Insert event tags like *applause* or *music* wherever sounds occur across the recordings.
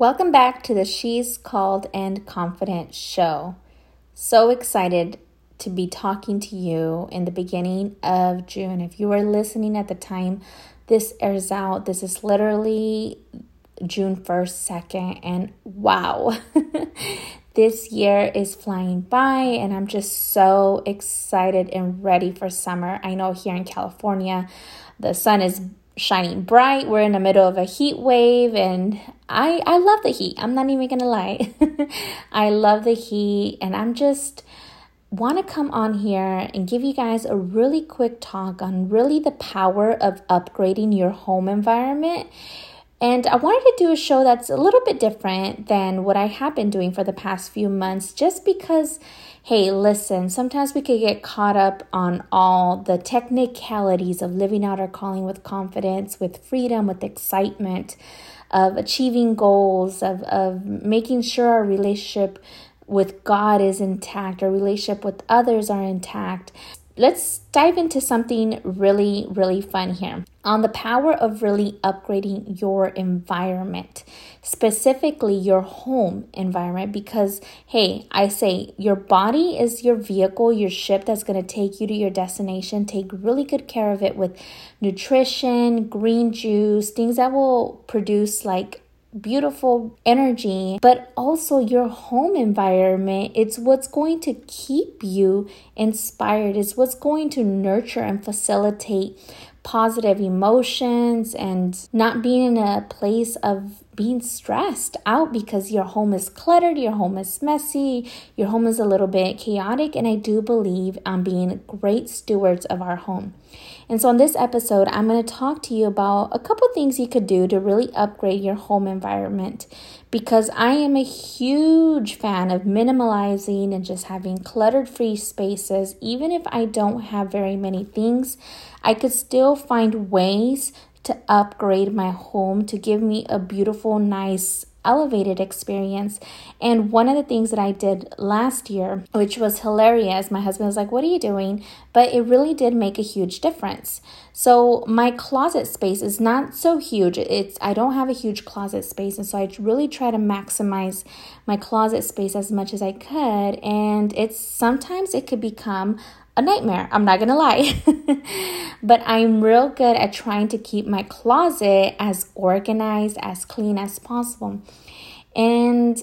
Welcome back to the She's Called and Confident show. So excited to be talking to you in the beginning of June. If you are listening at the time this airs out, this is literally June 1st, 2nd, and wow, *laughs* this year is flying by, and I'm just so excited and ready for summer. I know here in California, the sun is shining bright. We're in the middle of a heat wave and I I love the heat. I'm not even going to lie. *laughs* I love the heat and I'm just want to come on here and give you guys a really quick talk on really the power of upgrading your home environment and I wanted to do a show that's a little bit different than what I have been doing for the past few months, just because, hey, listen, sometimes we could get caught up on all the technicalities of living out our calling with confidence, with freedom, with excitement, of achieving goals, of, of making sure our relationship with God is intact, our relationship with others are intact let's dive into something really, really fun here on the power of really upgrading your environment, specifically your home environment. Because, hey, I say your body is your vehicle, your ship that's going to take you to your destination. Take really good care of it with nutrition, green juice, things that will produce like beautiful energy, but also your home environment. It's what's going to keep you inspired, it's what's going to nurture and facilitate positive emotions and not being in a place of being stressed out because your home is cluttered, your home is messy, your home is a little bit chaotic. And I do believe on being great stewards of our home. And so, in this episode, I'm going to talk to you about a couple things you could do to really upgrade your home environment because I am a huge fan of minimalizing and just having cluttered free spaces. Even if I don't have very many things, I could still find ways to upgrade my home to give me a beautiful, nice, elevated experience. And one of the things that I did last year, which was hilarious, my husband was like, What are you doing? But it really did make a huge difference. So my closet space is not so huge. It's I don't have a huge closet space, and so I really try to maximize my closet space as much as I could. And it's sometimes it could become a nightmare. I'm not gonna lie. *laughs* but I'm real good at trying to keep my closet as organized, as clean as possible. And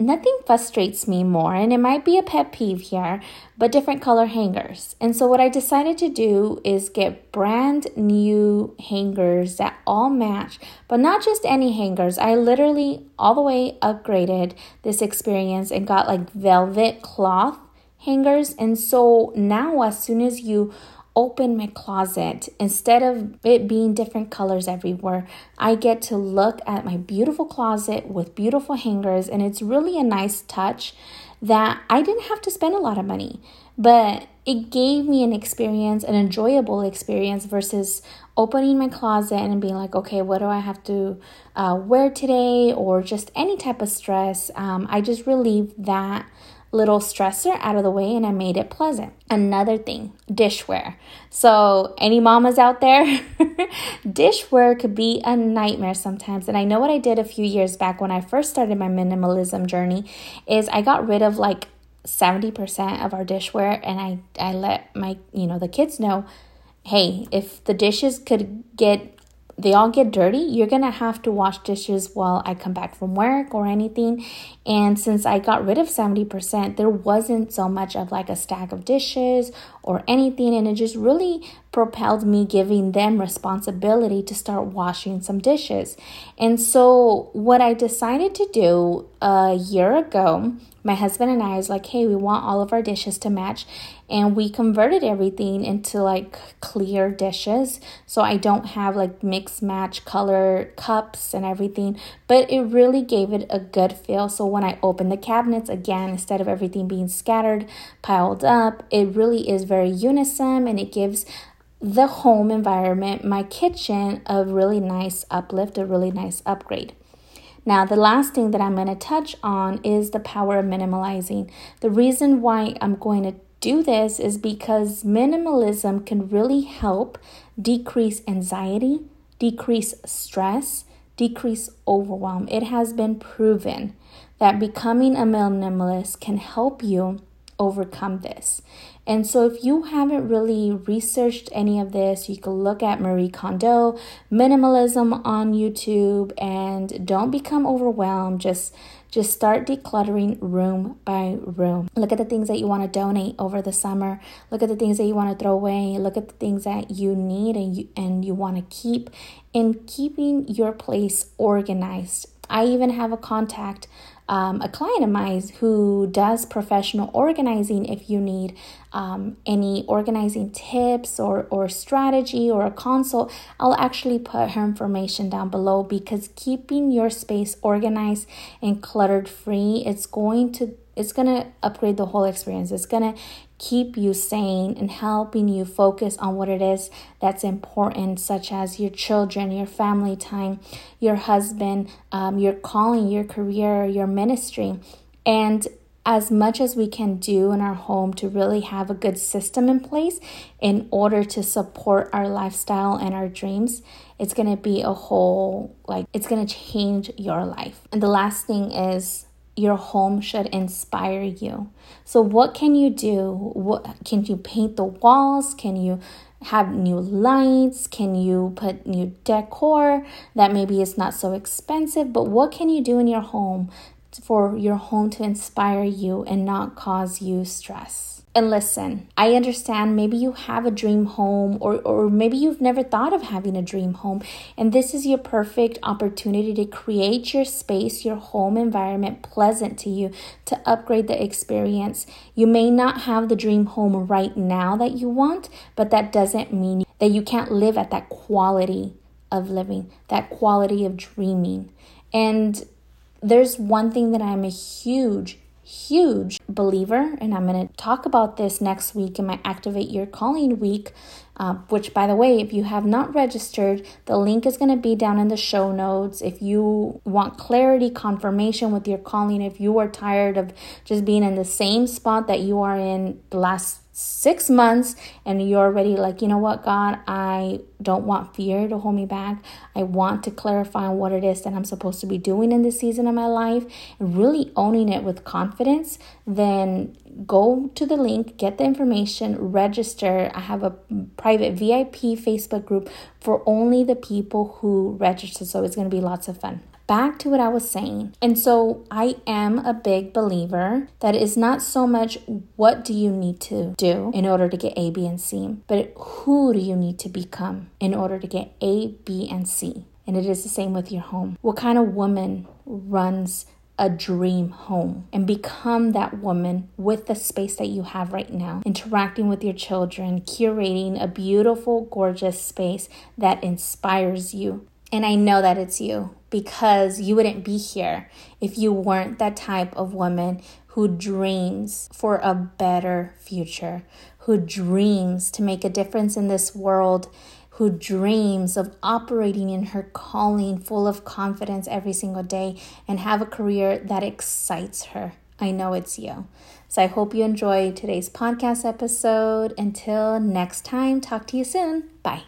nothing frustrates me more, and it might be a pet peeve here, but different color hangers. And so, what I decided to do is get brand new hangers that all match, but not just any hangers. I literally all the way upgraded this experience and got like velvet cloth hangers. And so now, as soon as you open my closet, instead of it being different colors everywhere, I get to look at my beautiful closet with beautiful hangers. And it's really a nice touch that I didn't have to spend a lot of money, but it gave me an experience, an enjoyable experience versus opening my closet and being like, okay, what do I have to uh, wear today or just any type of stress. Um, I just relieved that little stressor out of the way and I made it pleasant. Another thing, dishware. So, any mamas out there, *laughs* dishware could be a nightmare sometimes. And I know what I did a few years back when I first started my minimalism journey is I got rid of like 70% of our dishware and I I let my, you know, the kids know, hey, if the dishes could get they all get dirty, you're gonna have to wash dishes while I come back from work or anything. And since I got rid of 70%, there wasn't so much of like a stack of dishes or anything. And it just really propelled me giving them responsibility to start washing some dishes. And so, what I decided to do a year ago my husband and I is like, hey, we want all of our dishes to match. And we converted everything into like clear dishes. So I don't have like mix match color cups and everything. But it really gave it a good feel. So when I open the cabinets again, instead of everything being scattered, piled up, it really is very unison and it gives the home environment, my kitchen, a really nice uplift, a really nice upgrade. Now, the last thing that I'm going to touch on is the power of minimalizing. The reason why I'm going to do this is because minimalism can really help decrease anxiety, decrease stress, decrease overwhelm. It has been proven that becoming a minimalist can help you overcome this. And so, if you haven't really researched any of this, you can look at Marie Kondo, minimalism on YouTube, and don't become overwhelmed. Just just start decluttering room by room. Look at the things that you want to donate over the summer. Look at the things that you want to throw away. Look at the things that you need and you and you want to keep. And keeping your place organized. I even have a contact um, a client of mine who does professional organizing if you need um, any organizing tips or, or strategy or a consult. I'll actually put her information down below because keeping your space organized and cluttered free it's going to it's going to upgrade the whole experience it's going to keep you sane and helping you focus on what it is that's important, such as your children, your family time, your husband, um, your calling, your career, your ministry. And as much as we can do in our home to really have a good system in place in order to support our lifestyle and our dreams, it's going to be a whole, like, it's going to change your life. And the last thing is your home should inspire you. So what can you do? What can you paint the walls? Can you have new lights? Can you put new decor that maybe is not so expensive? But what can you do in your home for your home to inspire you and not cause you stress? And listen, I understand maybe you have a dream home or, or maybe you've never thought of having a dream home. And this is your perfect opportunity to create your space, your home environment pleasant to you to upgrade the experience. You may not have the dream home right now that you want, but that doesn't mean that you can't live at that quality of living, that quality of dreaming. And there's one thing that I'm a huge, huge believer, and I'm going to talk about this next week in my Activate Your Calling week. Uh, which, by the way, if you have not registered, the link is going to be down in the show notes. If you want clarity, confirmation with your calling, if you are tired of just being in the same spot that you are in the last six months and you're already like, you know what, God, I don't want fear to hold me back. I want to clarify what it is that I'm supposed to be doing in this season of my life and really owning it with confidence, then go to the link, get the information, register. I have a private VIP Facebook group for only the people who register, so it's going to be lots of fun back to what I was saying. And so I am a big believer that it's not so much what do you need to do in order to get A, B, and C, but who do you need to become in order to get A, B, and C. And it is the same with your home. What kind of woman runs a dream home and become that woman with the space that you have right now, interacting with your children, curating a beautiful, gorgeous space that inspires you. And I know that it's you because you wouldn't be here if you weren't that type of woman who dreams for a better future, who dreams to make a difference in this world, who dreams of operating in her calling full of confidence every single day and have a career that excites her. I know it's you. So I hope you enjoyed today's podcast episode. Until next time, talk to you soon. Bye.